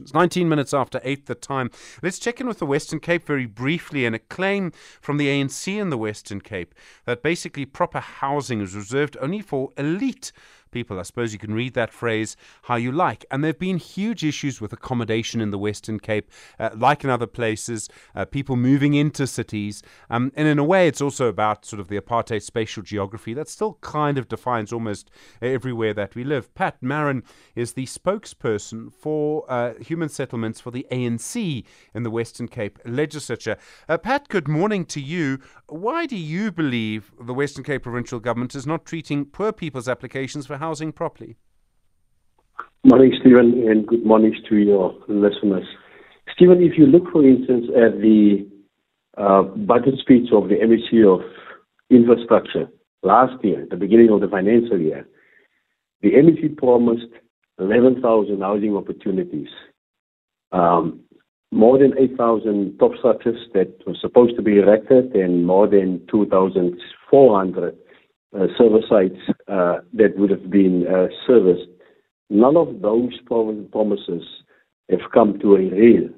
It's 19 minutes after 8 the time. Let's check in with the Western Cape very briefly and a claim from the ANC in the Western Cape that basically proper housing is reserved only for elite people. I suppose you can read that phrase how you like. And there have been huge issues with accommodation in the Western Cape, uh, like in other places, uh, people moving into cities. Um, and in a way, it's also about sort of the apartheid spatial geography that still kind of defines almost everywhere that we live. Pat Marran is the spokesperson for uh, human settlements for the ANC in the Western Cape legislature. Uh, Pat, good morning to you. Why do you believe the Western Cape provincial government is not treating poor people's applications for housing properly? Morning, Stephen, and good morning to your listeners. Stephen, if you look, for instance, at the uh, budget speech of the Ministry of Infrastructure last year, at the beginning of the financial year, the MEC promised 11,000 housing opportunities, um, more than 8,000 top structures that were supposed to be erected, and more than 2,400 uh, server sites uh, that would have been uh, serviced. None of those promises have come to a real.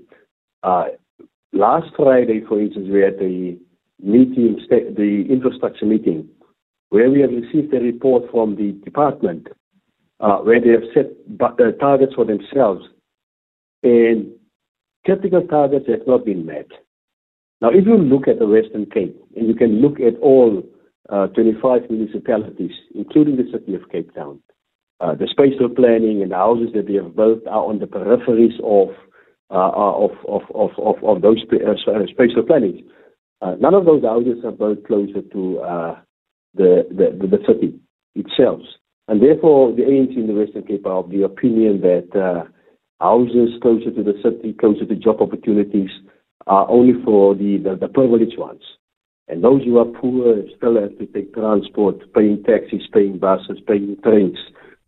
last Friday, for instance, we had the meeting, the infrastructure meeting, where we have received a report from the department where they have set targets for themselves, and critical targets have not been met. Now, if you look at the Western Cape, and you can look at all uh, 25 municipalities, including the city of Cape Town. Uh, the spatial planning and the houses that we have built are on the peripheries of uh, of, of, of, of, of those uh, spatial plannings. Uh, none of those houses are built closer to uh, the, the, the city itself. And therefore, the ANC in the Western Cape are of the opinion that uh, houses closer to the city, closer to job opportunities, are only for the, the, the privileged ones. And those who are poor still have to take transport, paying taxis, paying buses, paying trains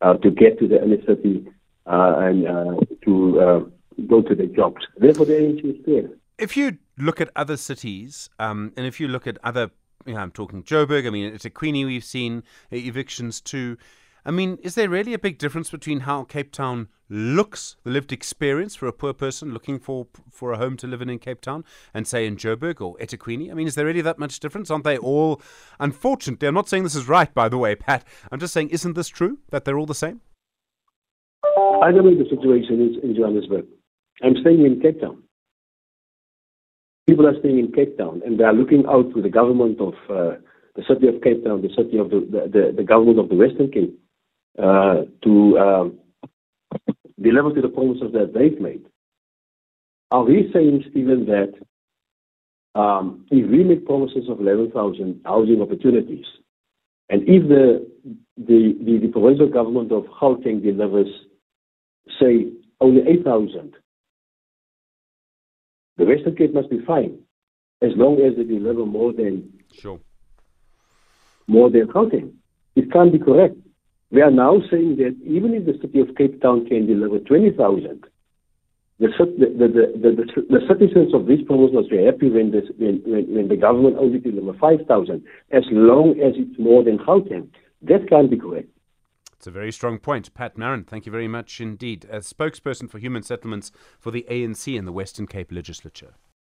uh, to get to the inner city uh, and uh, to uh, go to their jobs. Therefore, the ANC is there. If you look at other cities, um, and if you look at other, you know, I'm talking Joburg, I mean, it's eThekwini we've seen evictions too. I mean, is there really a big difference between how Cape Town looks, the lived experience for a poor person looking for for a home to live in in Cape Town, and say in Joburg or eThekwini? I mean, is there really that much difference? Aren't they all, unfortunately, I'm not saying this is right, by the way, Pat. I'm just saying, isn't this true, that they're all the same? I don't know the situation is in Johannesburg. I'm staying in Cape Town. People are staying in Cape Town, and they are looking out to the government of uh, the city of Cape Town, the city of the, the, the, the government of the Western Cape, uh, to um, deliver to the promises that they've made. Are we saying, Stephen, that um, if we make promises of 11,000 housing opportunities, and if the, the, the, the provincial government of Gauteng delivers, say, only 8,000, the Western Cape must be fine, as long as they deliver more than sure. more than Gauteng. It can't be correct. We are now saying that even if the city of Cape Town can deliver 20,000, the, the, the, the, citizens of these provinces are happy when, this, when, when, when the government only delivers 5,000, as long as it's more than Gauteng. That can't be correct. It's a very strong point. Pat Marran, thank you very much indeed. As spokesperson for human settlements for the ANC in the Western Cape Legislature.